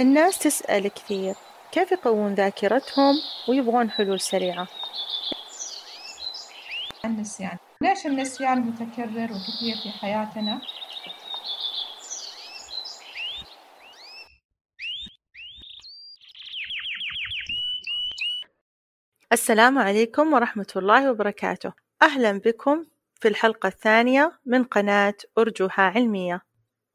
الناس تسأل كثير كيف يقوون ذاكرتهم؟ ويبغون حلول سريعة. النسيان. ليش النسيان متكرر وكثير في حياتنا؟ السلام عليكم ورحمة الله وبركاته. أهلا بكم في الحلقة الثانية من قناة أرجوها علمية.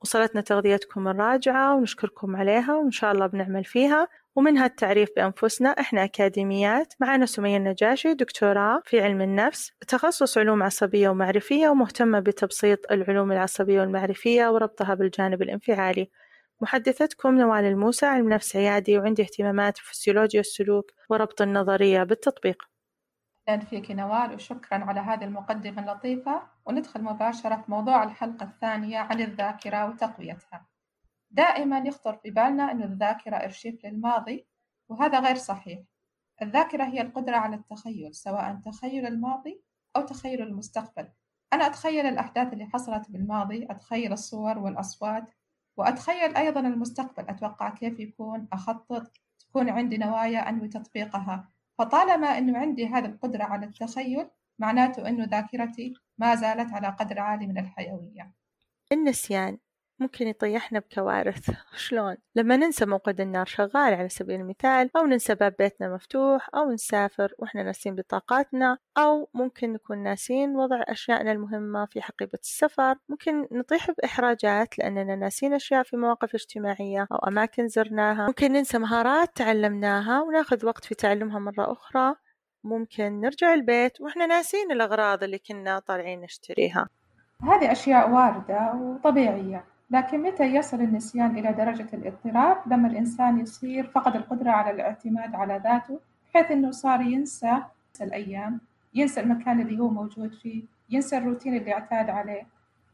وصلتنا تغذيتكم الراجعة ونشكركم عليها وإن شاء الله بنعمل فيها. ومنها التعريف بأنفسنا إحنا أكاديميات. معنا سمية النجاشي دكتوراه في علم النفس تخصص علوم عصبية ومعرفية ومهتمة بتبسيط العلوم العصبية والمعرفية وربطها بالجانب الانفعالي. محدثتكم نوال الموسى علم نفس عيادي وعندي اهتمامات في فسيولوجيا السلوك وربط النظرية بالتطبيق. أهلا فيك نوال وشكرا على هذه المقدمة اللطيفة وندخل مباشرة في موضوع الحلقة الثانية عن الذاكرة وتقويتها. دائما يخطر في بالنا أن الذاكرة أرشيف للماضي وهذا غير صحيح. الذاكرة هي القدرة على التخيل سواء تخيل الماضي أو تخيل المستقبل. أنا أتخيل الأحداث اللي حصلت بالماضي أتخيل الصور والأصوات وأتخيل أيضا المستقبل. أتوقع كيف يكون أخطط تكون عندي نوايا أنوي تطبيقها. فطالما أنه عندي هذه القدرة على التخيل معناته أنه ذاكرتي ما زالت على قدر عالي من الحيوية. النسيان. ممكن يطيحنا بكوارث. شلون؟ لما ننسى موقد النار شغال على سبيل المثال أو ننسى باب بيتنا مفتوح أو نسافر وإحنا ناسين بطاقاتنا أو ممكن نكون ناسين وضع أشيائنا المهمة في حقيبة السفر. ممكن نطيح بإحراجات لأننا ناسين أشياء في مواقف اجتماعية أو أماكن زرناها. ممكن ننسى مهارات تعلمناها وناخذ وقت في تعلمها مرة أخرى. ممكن نرجع البيت وإحنا ناسين الأغراض اللي كنا طالعين نشتريها. هذه أشياء واردة وطبيعية. لكن متى يصل النسيان إلى درجة الاضطراب؟ لما الإنسان يصير فقد القدرة على الاعتماد على ذاته بحيث إنه صار ينسى الأيام، ينسى المكان اللي هو موجود فيه، ينسى الروتين اللي اعتاد عليه،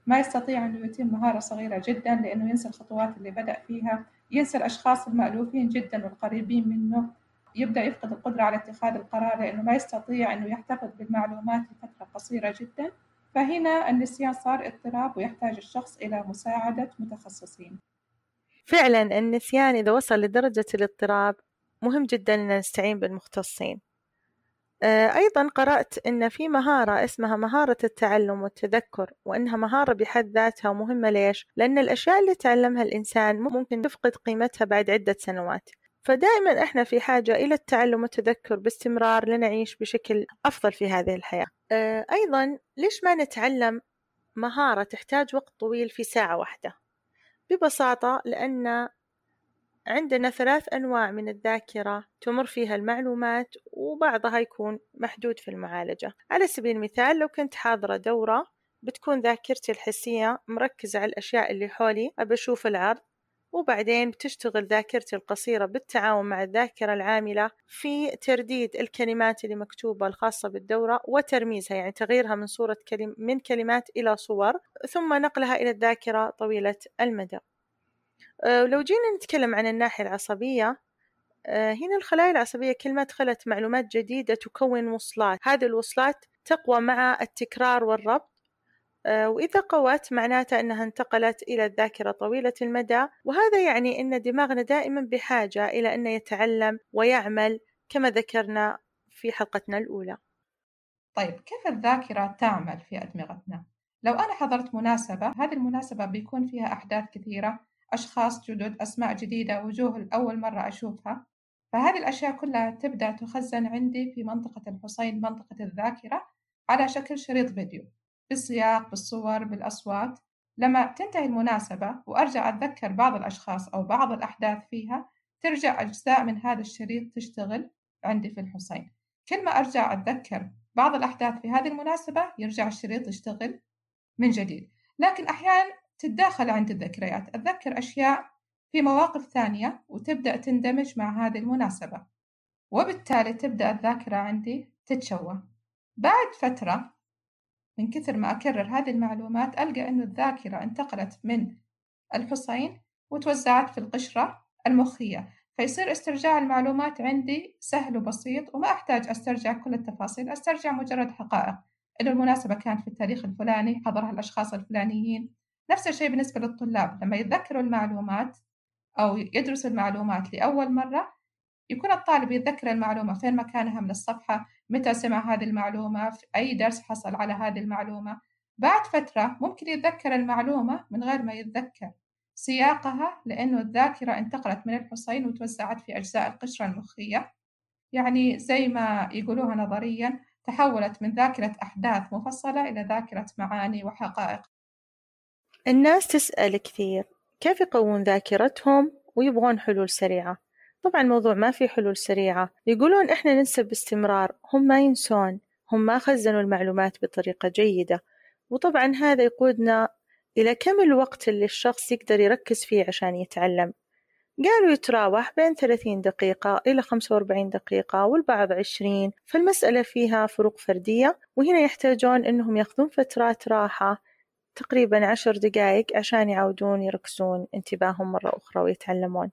ما يستطيع إنه يتم مهارة صغيرة جدا لأنه ينسى الخطوات اللي بدأ فيها، ينسى الأشخاص المألوفين جدا والقريبين منه، يبدأ يفقد القدرة على اتخاذ القرار لأنه ما يستطيع إنه يحتفظ بالمعلومات لفترة قصيرة جدا. فهنا النسيان صار اضطراب ويحتاج الشخص إلى مساعدة متخصصين. فعلا النسيان إذا وصل لدرجة الاضطراب مهم جدا أن نستعين بالمختصين. آه، أيضا قرأت أن في مهارة اسمها مهارة التعلم والتذكر وأنها مهارة بحد ذاتها ومهمة ليش؟ لأن الأشياء اللي تعلمها الإنسان ممكن تفقد قيمتها بعد عدة سنوات. فدائما إحنا في حاجة إلى التعلم والتذكر باستمرار لنعيش بشكل أفضل في هذه الحياة. آه، أيضا ليش ما نتعلم مهارة تحتاج وقت طويل في ساعة واحدة؟ ببساطة لأن عندنا ثلاث أنواع من الذاكرة تمر فيها المعلومات وبعضها يكون محدود في المعالجة. على سبيل المثال لو كنت حاضرة دورة بتكون ذاكرتي الحسية مركزة على الأشياء اللي حولي. أبى أشوف العرض وبعدين بتشتغل ذاكرتي القصيرة بالتعاون مع الذاكرة العاملة في ترديد الكلمات اللي مكتوبة الخاصة بالدورة وترميزها يعني تغييرها من صورة كلم من كلمات إلى صور ثم نقلها إلى الذاكرة طويلة المدى. أه، لو جينا نتكلم عن الناحية العصبية أه، هنا الخلايا العصبية كل ما دخلت معلومات جديدة تكون وصلات. هذه الوصلات تقوى مع التكرار والربط آه، وإذا قوت معناته أنها انتقلت إلى الذاكرة طويلة المدى وهذا يعني أن دماغنا دائما بحاجة إلى أن يتعلم ويعمل كما ذكرنا في حلقتنا الأولى. طيب كيف الذاكرة تعمل في أدمغتنا؟ لو أنا حضرت مناسبة هذه المناسبة بيكون فيها أحداث كثيرة أشخاص جدد أسماء جديدة وجوه لأول مرة أشوفها. فهذه الأشياء كلها تبدأ تخزن عندي في منطقة الحصين منطقة الذاكرة على شكل شريط فيديو. بالسياق بالصور بالأصوات. لما تنتهي المناسبة وأرجع أتذكر بعض الأشخاص أو بعض الأحداث فيها ترجع أجزاء من هذا الشريط تشتغل عندي في الحصين. كل ما أرجع أتذكر بعض الأحداث في هذه المناسبة يرجع الشريط يشتغل من جديد. لكن أحيانا تتداخل عندي الذكريات أتذكر أشياء في مواقف ثانية وتبدأ تندمج مع هذه المناسبة. وبالتالي تبدأ الذاكرة عندي تتشوه. بعد فترة من كثر ما أكرر هذه المعلومات ألقى أنه الذاكرة انتقلت من الحصين وتوزعت في القشرة المخية. فيصير استرجاع المعلومات عندي سهل وبسيط وما أحتاج أسترجع كل التفاصيل أسترجع مجرد حقائق. إنه المناسبة كانت في التاريخ الفلاني حضرها الأشخاص الفلانيين. نفس الشيء بالنسبة للطلاب. لما يتذكروا المعلومات أو يدرس المعلومات لأول مرة يكون الطالب يتذكر المعلومة فين مكانها من الصفحة متى سمع هذه المعلومة في أي درس حصل على هذه المعلومة. بعد فترة ممكن يتذكر المعلومة من غير ما يتذكر سياقها لأنه الذاكرة انتقلت من الحصين وتوزعت في أجزاء القشرة المخية. يعني زي ما يقولوها نظريا تحولت من ذاكرة أحداث مفصلة إلى ذاكرة معاني وحقائق. الناس تسأل كثير كيف يقوون ذاكرتهم ويبغون حلول سريعة؟ طبعا الموضوع ما في حلول سريعة. يقولون إحنا ننسى باستمرار هم ما ينسون هم ما خزنوا المعلومات بطريقة جيدة. وطبعا هذا يقودنا إلى كم الوقت اللي الشخص يقدر يركز فيه عشان يتعلم. قالوا يتراوح بين 30 دقيقة إلى 45 دقيقة والبعض 20 فالمسألة فيها فروق فردية وهنا يحتاجون إنهم يأخذون فترات راحة تقريبا عشر دقايق عشان يعودون يركزون انتباههم مرة أخرى ويتعلمون.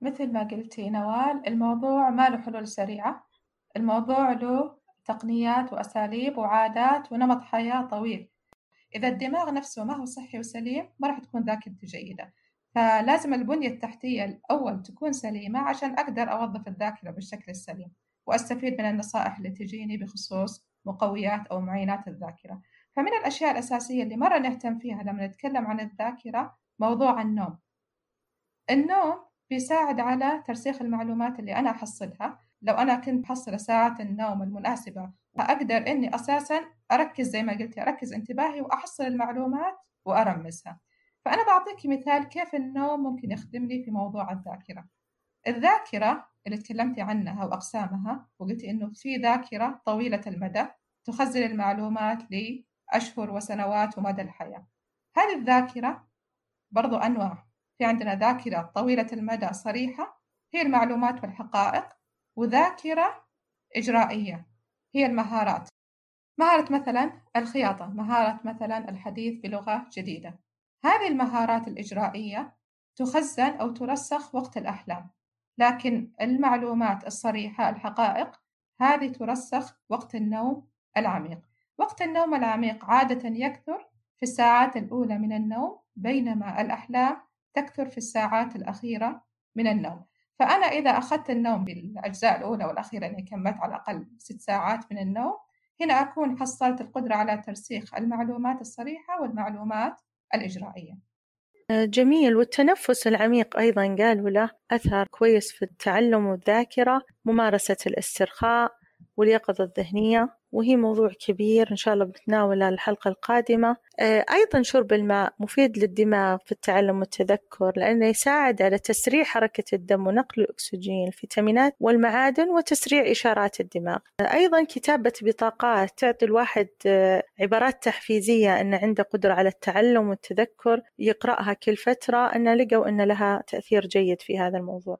مثل ما قلتي نوال الموضوع ما له حلول سريعة. الموضوع له تقنيات وأساليب وعادات ونمط حياة طويل. إذا الدماغ نفسه ما هو صحي وسليم ما راح تكون ذاكرته جيدة فلازم البنية التحتية الأول تكون سليمة عشان أقدر أوظف الذاكرة بالشكل السليم وأستفيد من النصائح اللي تجيني بخصوص مقويات أو معينات الذاكرة. فمن الأشياء الأساسية اللي مرة نهتم فيها لما نتكلم عن الذاكرة موضوع النوم. النوم بيساعد على ترسيخ المعلومات اللي أنا أحصلها. لو أنا كنت محصلة ساعات النوم المناسبة فأقدر إني أساسا أركز زي ما قلتي أركز انتباهي وأحصل المعلومات وأرمزها. فأنا بعطيك مثال كيف النوم ممكن يخدمني في موضوع الذاكرة. الذاكرة اللي تكلمتي عنها وأقسامها وقلتي إنه في ذاكرة طويلة المدى تخزن المعلومات لأشهر وسنوات ومدى الحياة. هذه الذاكرة برضو أنواع. في عندنا ذاكرة طويلة المدى صريحة هي المعلومات والحقائق وذاكرة إجرائية هي المهارات. مهارة مثلا الخياطة مهارة مثلا الحديث بلغة جديدة. هذه المهارات الإجرائية تخزن أو ترسخ وقت الأحلام لكن المعلومات الصريحة الحقائق هذه ترسخ وقت النوم العميق. وقت النوم العميق عادة يكثر في الساعات الأولى من النوم بينما الأحلام تكثر في الساعات الأخيرة من النوم. فأنا إذا أخذت النوم بالأجزاء الأولى والأخيرة أني كملت على الأقل ست ساعات من النوم هنا أكون حصلت القدرة على ترسيخ المعلومات الصريحة والمعلومات الإجرائية. جميل. والتنفس العميق أيضا قالوا له أثر كويس في التعلم والذاكرة ممارسة الاسترخاء واليقظة الذهنية. وهي موضوع كبير إن شاء الله بنتناوله الحلقة القادمة. آه، أيضا شرب الماء مفيد للدماغ في التعلم والتذكر لأنه يساعد على تسريع حركة الدم ونقل الأكسجين الفيتامينات والمعادن وتسريع إشارات الدماغ. آه، أيضا كتابة بطاقات تعطي الواحد آه، عبارات تحفيزية أنه عنده قدرة على التعلم والتذكر يقرأها كل فترة أن لقوا أن لها تأثير جيد في هذا الموضوع.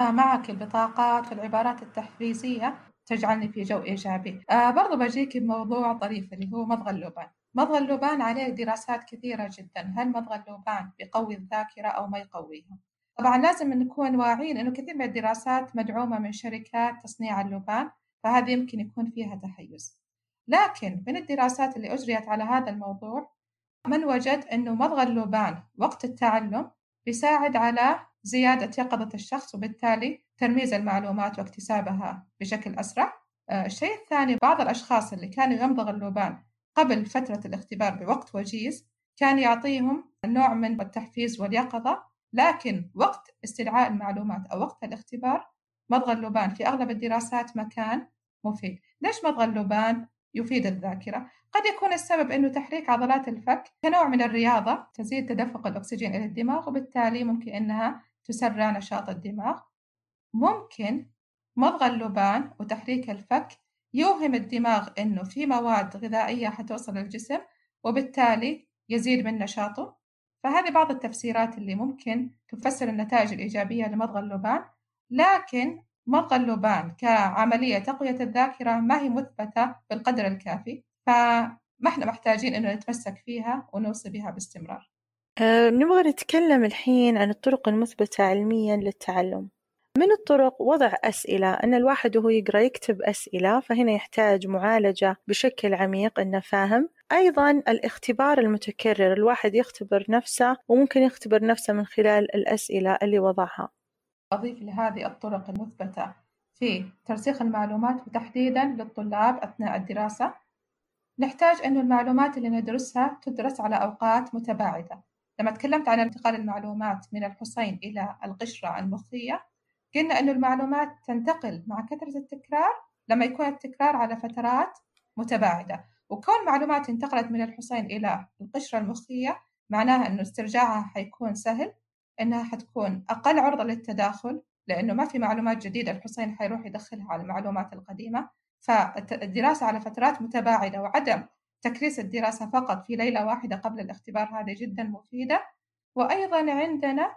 معك البطاقات والعبارات التحفيزية. تجعلني في جو إيجابي. آه برضو بجيك بموضوع طريف اللي هو مضغ اللبان. مضغ اللبان عليه دراسات كثيرة جدا. هل مضغ اللبان بيقوي الذاكرة أو ما يقويها؟ طبعا لازم نكون واعيين أنه كثير من الدراسات مدعومة من شركات تصنيع اللبان فهذه يمكن يكون فيها تحيز. لكن من الدراسات اللي أجريت على هذا الموضوع من وجد أنه مضغ اللبان وقت التعلم بيساعد على زيادة يقظة الشخص وبالتالي ترميز المعلومات واكتسابها بشكل أسرع آه، الشيء الثاني بعض الأشخاص اللي كانوا يمضغ اللبان قبل فترة الاختبار بوقت وجيز كان يعطيهم نوع من التحفيز واليقظة لكن وقت استدعاء المعلومات أو وقت الاختبار مضغ اللبان في أغلب الدراسات ما كان مفيد ليش مضغ اللبان يفيد الذاكرة؟ قد يكون السبب أنه تحريك عضلات الفك كنوع من الرياضة تزيد تدفق الأكسجين إلى الدماغ وبالتالي ممكن أنها تسرع نشاط الدماغ. ممكن مضغ اللبان وتحريك الفك يوهم الدماغ إنه في مواد غذائية حتوصل للجسم وبالتالي يزيد من نشاطه. فهذه بعض التفسيرات اللي ممكن تفسر النتائج الإيجابية لمضغ اللبان. لكن مضغ اللبان كعملية تقوية الذاكرة ما هي مثبتة بالقدر الكافي. فما إحنا محتاجين إنه نتمسك فيها ونوصي بها باستمرار. نبغى نتكلم الحين عن الطرق المثبتة علميا للتعلم. من الطرق؟ وضع أسئلة. أن الواحد وهو يقرأ يكتب أسئلة فهنا يحتاج معالجة بشكل عميق أنه فاهم. أيضا الاختبار المتكرر الواحد يختبر نفسه وممكن يختبر نفسه من خلال الأسئلة اللي وضعها. أضيف لهذه الطرق المثبتة. في ترسيخ المعلومات وتحديدا للطلاب أثناء الدراسة. نحتاج أن المعلومات اللي ندرسها تدرس على أوقات متباعدة. لما تكلمت عن انتقال المعلومات من الحصين إلى القشرة المخية قلنا أن المعلومات تنتقل مع كثرة التكرار لما يكون التكرار على فترات متباعدة. وكون معلومات انتقلت من الحصين إلى القشرة المخية معناها أنه استرجاعها حيكون سهل إنها حتكون أقل عرضة للتداخل لأنه ما في معلومات جديدة الحصين حيروح يدخلها على المعلومات القديمة. فالدراسة على فترات متباعدة وعدم تكريس الدراسة فقط في ليلة واحدة قبل الاختبار هذه جدا مفيدة. وأيضا عندنا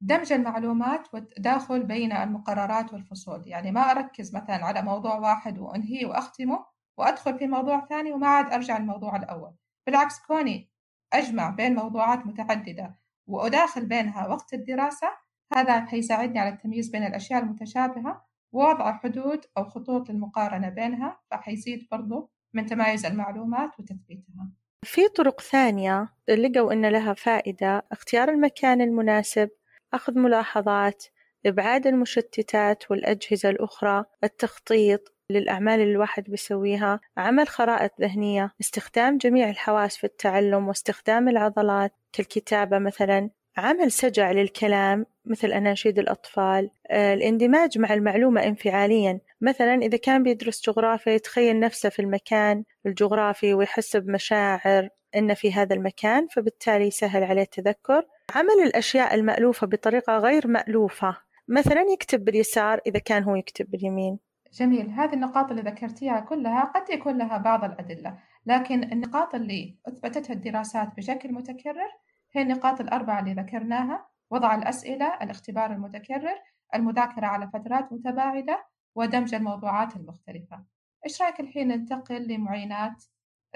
دمج المعلومات والتداخل بين المقررات والفصول. يعني ما أركز مثلا على موضوع واحد وأنهيه وأختمه وأدخل في موضوع ثاني وما عاد أرجع الموضوع الأول. بالعكس كوني أجمع بين موضوعات متعددة وأداخل بينها وقت الدراسة هذا حيساعدني على التمييز بين الأشياء المتشابهة ووضع حدود أو خطوط للمقارنة بينها فحيزيد برضو من تمايز المعلومات وتثبيتها. في طرق ثانية لقوا أن لها فائدة اختيار المكان المناسب أخذ ملاحظات إبعاد المشتتات والأجهزة الأخرى التخطيط للأعمال اللي الواحد بيسويها عمل خرائط ذهنية استخدام جميع الحواس في التعلم واستخدام العضلات كالكتابة مثلا. عمل سجع للكلام مثل أناشيد الأطفال آه، الاندماج مع المعلومة انفعاليا. مثلا إذا كان بيدرس جغرافيا يتخيل نفسه في المكان الجغرافي ويحس بمشاعر إنه في هذا المكان فبالتالي يسهل عليه التذكر. عمل الأشياء المألوفة بطريقة غير مألوفة. مثلا يكتب باليسار إذا كان هو يكتب باليمين. جميل. هذه النقاط اللي ذكرتيها كلها قد يكون لها بعض الأدلة لكن النقاط اللي أثبتتها الدراسات بشكل متكرر هي النقاط الأربعة اللي ذكرناها وضع الأسئلة الاختبار المتكرر المذاكرة على فترات متباعدة ودمج الموضوعات المختلفة إيش رأيك الحين ننتقل لمعينات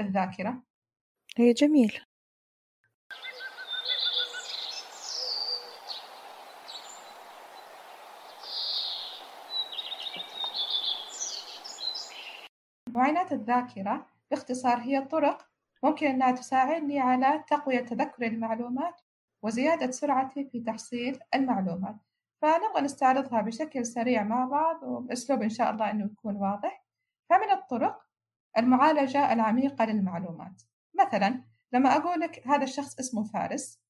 الذاكرة؟ هي جميل معاينات الذاكرة باختصار هي طرق ممكن أنها تساعدني على تقوية تذكر المعلومات وزيادة سرعتي في تحصيل المعلومات. فنبغى نستعرضها بشكل سريع مع بعض وبأسلوب إن شاء الله أنه يكون واضح. فمن الطرق المعالجة العميقة للمعلومات. مثلا لما أقول لك هذا الشخص اسمه فارس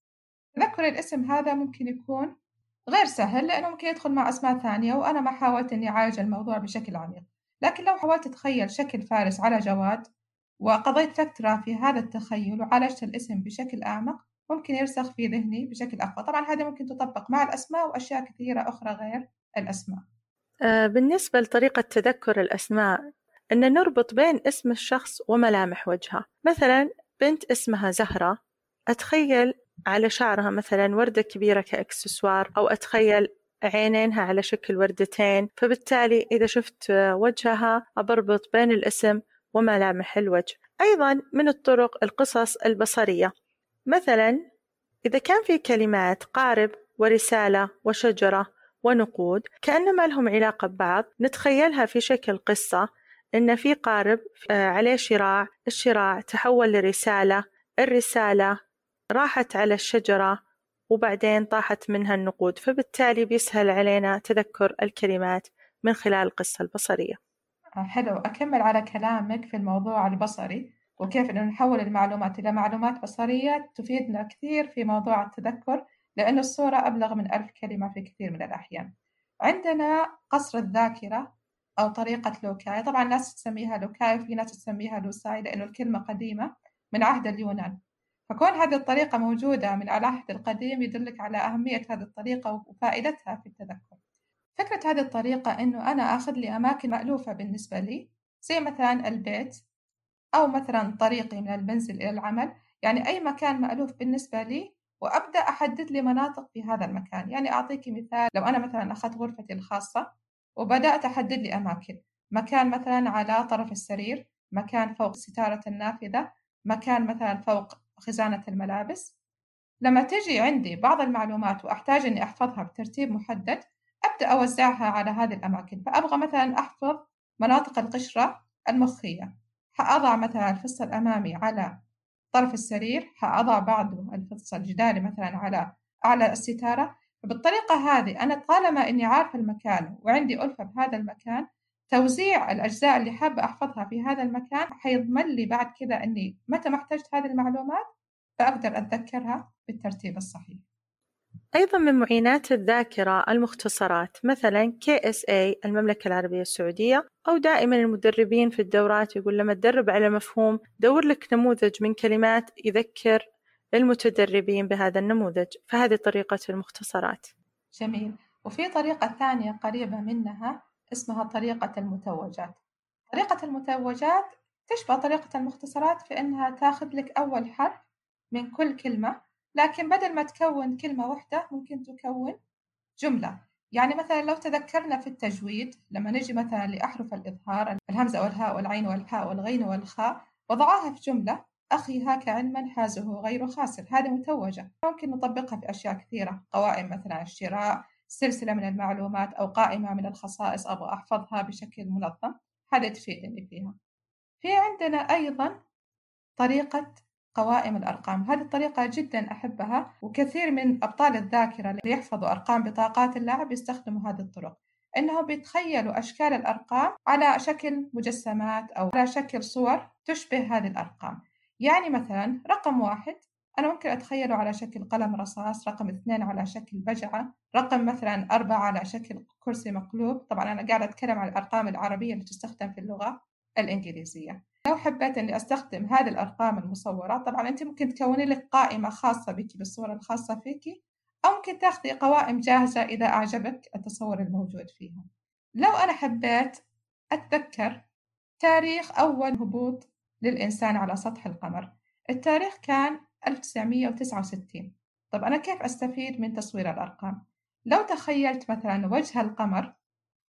تذكر الاسم هذا ممكن يكون غير سهل لأنه ممكن يدخل مع أسماء ثانية وأنا ما حاولت إني أعالج الموضوع بشكل عميق. لكن لو حاولت أتخيل شكل فارس على جواد وقضيت فترة في هذا التخيل وعالجت الاسم بشكل أعمق ممكن يرسخ في ذهني بشكل أقوى. طبعا هذا ممكن تطبق مع الأسماء وأشياء كثيرة أخرى غير الأسماء. آه، بالنسبة لطريقة تذكر الأسماء أن نربط بين اسم الشخص وملامح وجهه. مثلا بنت اسمها زهرة أتخيل على شعرها مثلا وردة كبيرة كإكسسوار أو أتخيل عينينها على شكل وردتين. فبالتالي إذا شفت وجهها أبربط بين الاسم وملامح الوجه. أيضا من الطرق القصص البصرية. مثلا إذا كان في كلمات قارب ورسالة وشجرة ونقود كأن ما لهم علاقة ببعض نتخيلها في شكل قصة. إن في قارب آه، عليه شراع الشراع تحول لرسالة الرسالة راحت على الشجرة وبعدين طاحت منها النقود فبالتالي بيسهل علينا تذكر الكلمات من خلال القصة البصرية. حلو أكمل على كلامك في الموضوع البصري وكيف إنه نحول المعلومات إلى معلومات بصرية تفيدنا كثير في موضوع التذكر لأن الصورة أبلغ من ألف كلمة في كثير من الأحيان. عندنا قصر الذاكرة أو طريقة loci طبعا الناس تسميها loci وفي ناس تسميها loci لأنه الكلمة قديمة من عهد اليونان. فكون هذه الطريقة موجودة من العهد القديم يدلك على أهمية هذه الطريقة وفائدتها في التذكر. فكرة هذه الطريقة إنه أنا آخذ لي أماكن مألوفة بالنسبة لي زي مثلا البيت أو مثلا طريقي من المنزل إلى العمل. يعني أي مكان مألوف بالنسبة لي وأبدأ أحدد لي مناطق في هذا المكان. يعني أعطيك مثال لو أنا مثلا أخذت غرفتي الخاصة وبدأت أحدد لي أماكن. مكان مثلا على طرف السرير مكان فوق ستارة النافذة مكان مثلا فوق خزانة الملابس. لما تجي عندي بعض المعلومات وأحتاج إني أحفظها بترتيب محدد أبدأ أوزعها على هذه الأماكن فأبغى مثلا أحفظ مناطق القشرة المخية. حأضع مثلا الفص الأمامي على طرف السرير حأضع بعض الفص الجداري مثلا على أعلى الستارة. فبالطريقة هذه أنا طالما إني عارفة المكان وعندي ألفة بهذا المكان توزيع الأجزاء اللي حابة أحفظها في هذا المكان حيضمن لي بعد كذا إني متى ما احتجت هذه المعلومات فأقدر أتذكرها بالترتيب الصحيح. أيضا من معينات الذاكرة المختصرات مثلا KSA المملكة العربية السعودية أو دائما المدربين في الدورات يقول لما تدرب على مفهوم دور لك نموذج من كلمات يذكر المتدربين بهذا النموذج. فهذه طريقة المختصرات. جميل. وفي طريقة ثانية قريبة منها اسمها طريقة المتوجات. طريقة المتوجات تشبه طريقة المختصرات في أنها تاخذ لك أول حرف من كل كلمة لكن بدل ما تكون كلمة واحدة ممكن تكون جملة. يعني مثلا لو تذكرنا في التجويد لما نجي مثلا لأحرف الإظهار الهمزة والهاء والعين والحاء والغين والخاء وضعاها في جملة أخي هاك علما حازه غير خاسر. هذه متوجة. ممكن نطبقها في أشياء كثيرة قوائم مثلا الشراء سلسلة من المعلومات أو قائمة من الخصائص أبغى أحفظها بشكل منظم. هذا تفيدني فيها. في عندنا أيضا طريقة قوائم الأرقام. هذه الطريقة جدا أحبها وكثير من أبطال الذاكرة اللي يحفظوا أرقام بطاقات اللاعب يستخدموا هذه الطرق. إنهم بيتخيلوا أشكال الأرقام على شكل مجسمات أو على شكل صور تشبه هذه الأرقام. يعني مثلا رقم واحد أنا ممكن أتخيله على شكل قلم رصاص رقم اثنين على شكل بجعة رقم مثلا أربعة على شكل كرسي مقلوب. طبعا أنا قاعدة أتكلم عن الأرقام العربية اللي تستخدم في اللغة الإنجليزية. لو حبيت إني أستخدم هذه الأرقام المصورة. طبعا أنت ممكن تكوني لك قائمة خاصة بك بالصورة الخاصة فيك أو ممكن تاخذي قوائم جاهزة إذا أعجبك التصور الموجود فيها. لو أنا حبيت أتذكر تاريخ أول هبوط للإنسان على سطح القمر. التاريخ كان 1969 طب أنا كيف أستفيد من تصوير الأرقام؟ لو تخيلت مثلا وجه القمر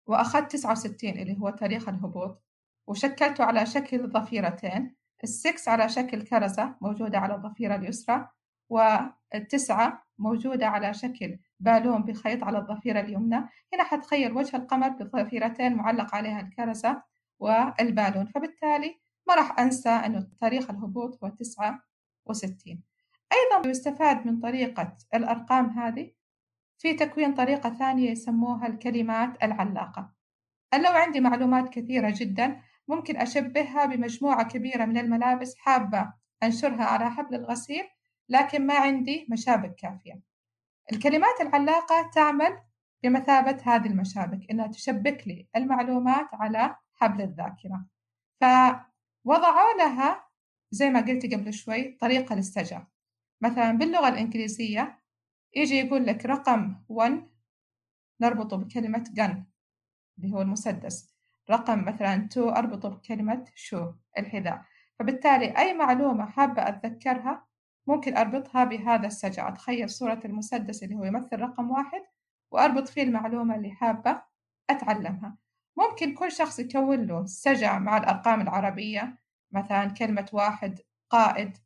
وأخذت 69 اللي هو تاريخ الهبوط وشكلته على شكل ضفيرتين السكس على شكل كرزة موجودة على الضفيرة اليسرى والتسعة موجودة على شكل بالون بخيط على الضفيرة اليمنى. هنا حتخيل وجه القمر بضفيرتين معلق عليها الكرزة والبالون. فبالتالي ما راح أنسى أنه تاريخ الهبوط هو تسعة وستين. أيضا يستفاد من طريقة الأرقام هذه في تكوين طريقة ثانية يسموها الكلمات العلاقة. لو عندي معلومات كثيرة جدا ممكن أشبهها بمجموعة كبيرة من الملابس حابة أنشرها على حبل الغسيل لكن ما عندي مشابك كافية. الكلمات العلاقة تعمل بمثابة هذه المشابك إنها تشبك لي المعلومات على حبل الذاكرة. فوضعوا لها زي ما قلت قبل شوي طريقة للسجع. مثلا باللغة الإنجليزية يجي يقول لك رقم 1 نربطه بكلمة gun اللي هو المسدس. رقم مثلا 2 أربطه بكلمة شو الحذاء. فبالتالي أي معلومة حابة أتذكرها ممكن أربطها بهذا السجع. أتخيل صورة المسدس اللي هو يمثل رقم واحد وأربط فيه المعلومة اللي حابة أتعلمها. ممكن كل شخص يكون له سجع مع الأرقام العربية مثلا كلمة واحد قائد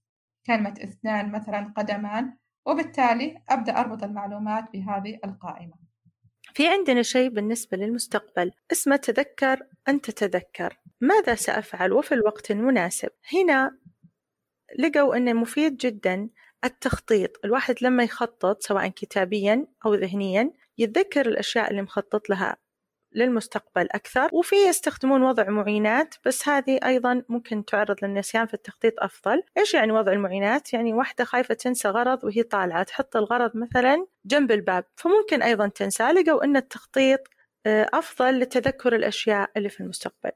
كلمة اثنان مثلا قدمان وبالتالي أبدأ أربط المعلومات بهذه القائمة. في عندنا شيء بالنسبة للمستقبل اسمه تذكر أن تتذكر ماذا سأفعل وفي الوقت المناسب؟ هنا لقوا أنه مفيد جدا التخطيط. الواحد لما يخطط سواء كتابيا أو ذهنيا يتذكر الأشياء اللي مخطط لها. للمستقبل أكثر وفي يستخدمون وضع معينات بس هذه أيضا ممكن تعرض للنسيان في التخطيط أفضل. إيش يعني وضع المعينات؟ يعني واحدة خايفة تنسى غرض وهي طالعة تحط الغرض مثلا جنب الباب فممكن أيضا تنسى لقوا أن التخطيط آه، أفضل لتذكر الأشياء اللي في المستقبل.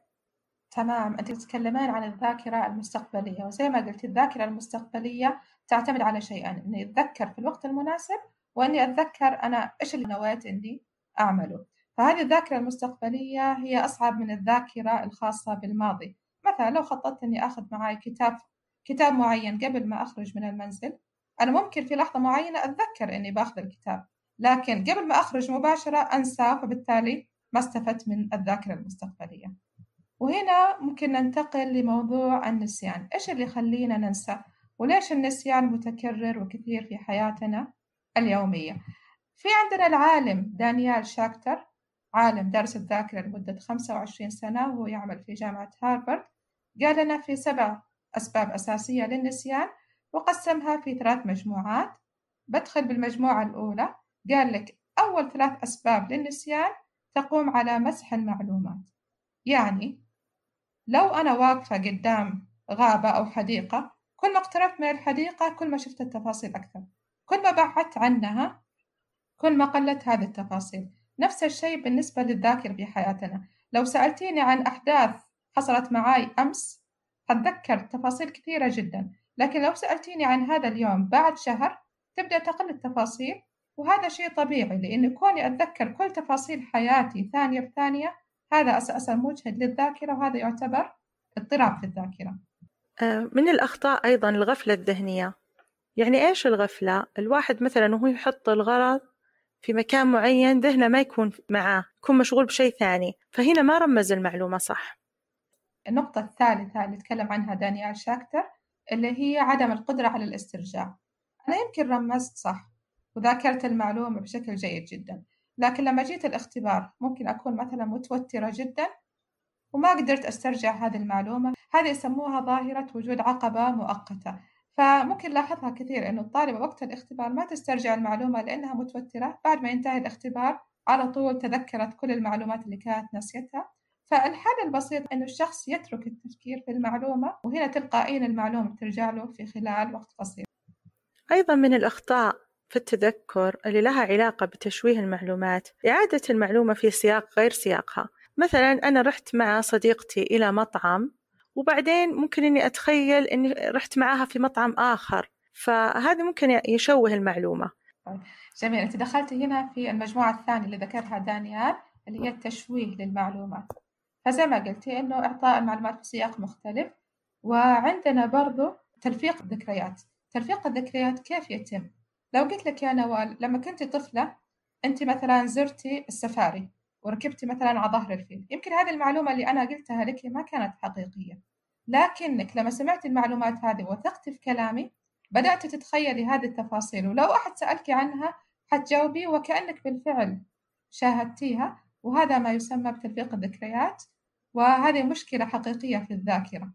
تمام. أنت تتكلمين عن الذاكرة المستقبلية وزي ما قلت الذاكرة المستقبلية تعتمد على شيئين إني أتذكر في الوقت المناسب وإني أتذكر أنا إيش اللي نويت إني أعمله. فهذه الذاكرة المستقبلية هي أصعب من الذاكرة الخاصة بالماضي. مثلا لو خططت إني أخذ معي كتاب كتاب معين قبل ما أخرج من المنزل أنا ممكن في لحظة معينة أتذكر إني بأخذ الكتاب لكن قبل ما أخرج مباشرة أنسى فبالتالي ما استفدت من الذاكرة المستقبلية. وهنا ممكن ننتقل لموضوع النسيان. إيش اللي يخلينا ننسى؟ وليش النسيان متكرر وكثير في حياتنا اليومية؟ في عندنا العالم دانيال شاكتر عالم درس الذاكرة لمدة 25 سنة وهو يعمل في جامعة هارفارد قال لنا في سبع أسباب أساسية للنسيان وقسمها في ثلاث مجموعات. بدخل بالمجموعة الأولى قال لك أول ثلاث أسباب للنسيان تقوم على مسح المعلومات. يعني لو أنا واقفة قدام غابة أو حديقة كل ما اقتربت من الحديقة كل ما شفت التفاصيل أكثر. كل ما بعدت عنها كل ما قلت هذه التفاصيل. نفس الشيء بالنسبة للذاكرة في حياتنا. لو سألتيني عن أحداث حصلت معي أمس أتذكر تفاصيل كثيرة جدا. لكن لو سألتيني عن هذا اليوم بعد شهر تبدأ تقل التفاصيل وهذا شيء طبيعي لأن كوني أتذكر كل تفاصيل حياتي ثانية بثانية هذا أساسا مجهد للذاكرة وهذا يعتبر اضطراب في الذاكرة. آه، من الأخطاء أيضا الغفلة الذهنية. يعني إيش الغفلة؟ الواحد مثلا وهو يحط الغرض في مكان معين ذهنه ما يكون معاه يكون مشغول بشيء ثاني. فهنا ما رمز المعلومة صح. النقطة الثالثة اللي تكلم عنها دانيال شاكتر اللي هي عدم القدرة على الاسترجاع. أنا يمكن رمزت صح وذاكرت المعلومة بشكل جيد جدا لكن لما جيت الاختبار ممكن أكون مثلا متوترة جدا وما قدرت أسترجع هذه المعلومة. هذه يسموها ظاهرة وجود عقبة مؤقتة. فممكن لاحظها كثير إنه الطالبة وقت الاختبار ما تسترجع المعلومة لأنها متوترة. بعد ما ينتهي الاختبار على طول تذكرت كل المعلومات اللي كانت نسيتها. فالحل البسيط إنه الشخص يترك التفكير في المعلومة وهنا تلقائيا المعلومة ترجع له في خلال وقت قصير. أيضا من الأخطاء في التذكر اللي لها علاقة بتشويه المعلومات إعادة المعلومة في سياق غير سياقها. مثلا أنا رحت مع صديقتي إلى مطعم وبعدين ممكن إني أتخيل إني رحت معاها في مطعم آخر. فهذا ممكن يشوه المعلومة. جميل. أنت دخلتي هنا في المجموعة الثانية اللي ذكرها دانيال اللي هي التشويه للمعلومات. فزي ما قلتي إنه إعطاء المعلومات في سياق مختلف وعندنا برضو تلفيق الذكريات. تلفيق الذكريات كيف يتم؟ لو قلت لك يا نوال لما كنت طفلة أنت مثلا زرتي السفاري. وركبتي مثلا على ظهر الفيل. يمكن هذه المعلومة اللي أنا قلتها لك ما كانت حقيقية. لكنك لما سمعتي المعلومات هذه وثقتي في كلامي بدأت تتخيلي هذه التفاصيل. ولو أحد سألك عنها حتجاوبي وكأنك بالفعل شاهدتيها. وهذا ما يسمى بتلفيق الذكريات. وهذه مشكلة حقيقية في الذاكرة.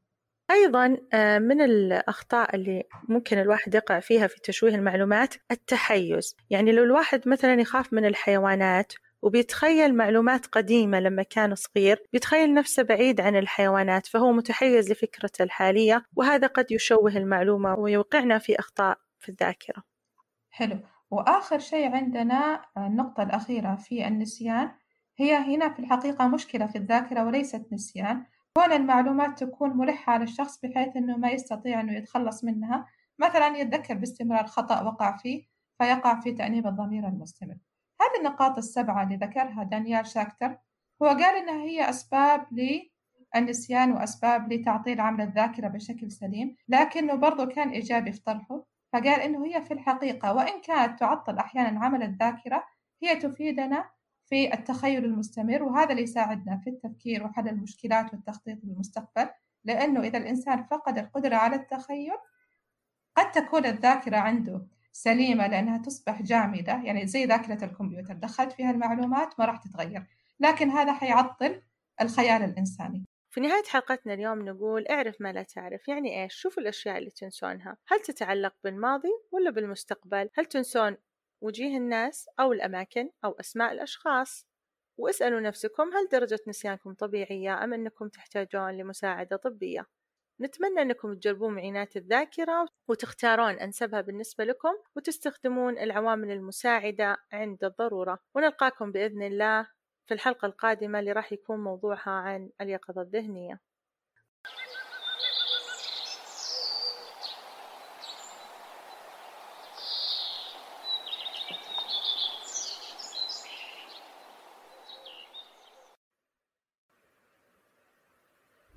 أيضا آه، من الأخطاء اللي ممكن الواحد يقع فيها في تشويه المعلومات التحيز. يعني لو الواحد مثلا يخاف من الحيوانات وبيتخيل معلومات قديمة لما كان صغير بيتخيل نفسه بعيد عن الحيوانات فهو متحيز لفكرته الحالية وهذا قد يشوه المعلومة ويوقعنا في أخطاء في الذاكرة. حلو. وآخر شيء عندنا النقطة الأخيرة في النسيان. هي هنا في الحقيقة مشكلة في الذاكرة وليست نسيان. كون المعلومات تكون ملحة على الشخص بحيث أنه ما يستطيع أنه يتخلص منها. مثلا يتذكر باستمرار خطأ وقع فيه فيقع في تأنيب الضمير المستمر. هذه النقاط السبعة اللي ذكرها دانيال شاكتر هو قال إنها هي أسباب للنسيان وأسباب لتعطيل عمل الذاكرة بشكل سليم لكنه برضو كان إيجابي في طرحه فقال إنه هي في الحقيقة وإن كانت تعطل أحيانا عمل الذاكرة هي تفيدنا في التخيل المستمر وهذا اللي يساعدنا في التفكير وحل المشكلات والتخطيط للمستقبل لأنه إذا الإنسان فقد القدرة على التخيل قد تكون الذاكرة عنده سليمة لأنها تصبح جامدة. يعني زي ذاكرة الكمبيوتر دخلت فيها المعلومات ما راح تتغير. لكن هذا حيعطل الخيال الإنساني. في نهاية حلقتنا اليوم نقول اعرف ما لا تعرف يعني إيش؟ شوف الأشياء اللي تنسونها. هل تتعلق بالماضي ولا بالمستقبل؟ هل تنسون وجيه الناس أو الأماكن أو أسماء الأشخاص؟ واسألوا نفسكم هل درجة نسيانكم طبيعية أم أنكم تحتاجون لمساعدة طبية؟ نتمنى أنكم تجربون معينات الذاكرة وتختارون أنسبها بالنسبة لكم وتستخدمون العوامل المساعدة عند الضرورة. ونلقاكم بإذن الله في الحلقة القادمة اللي راح يكون موضوعها عن اليقظة الذهنية.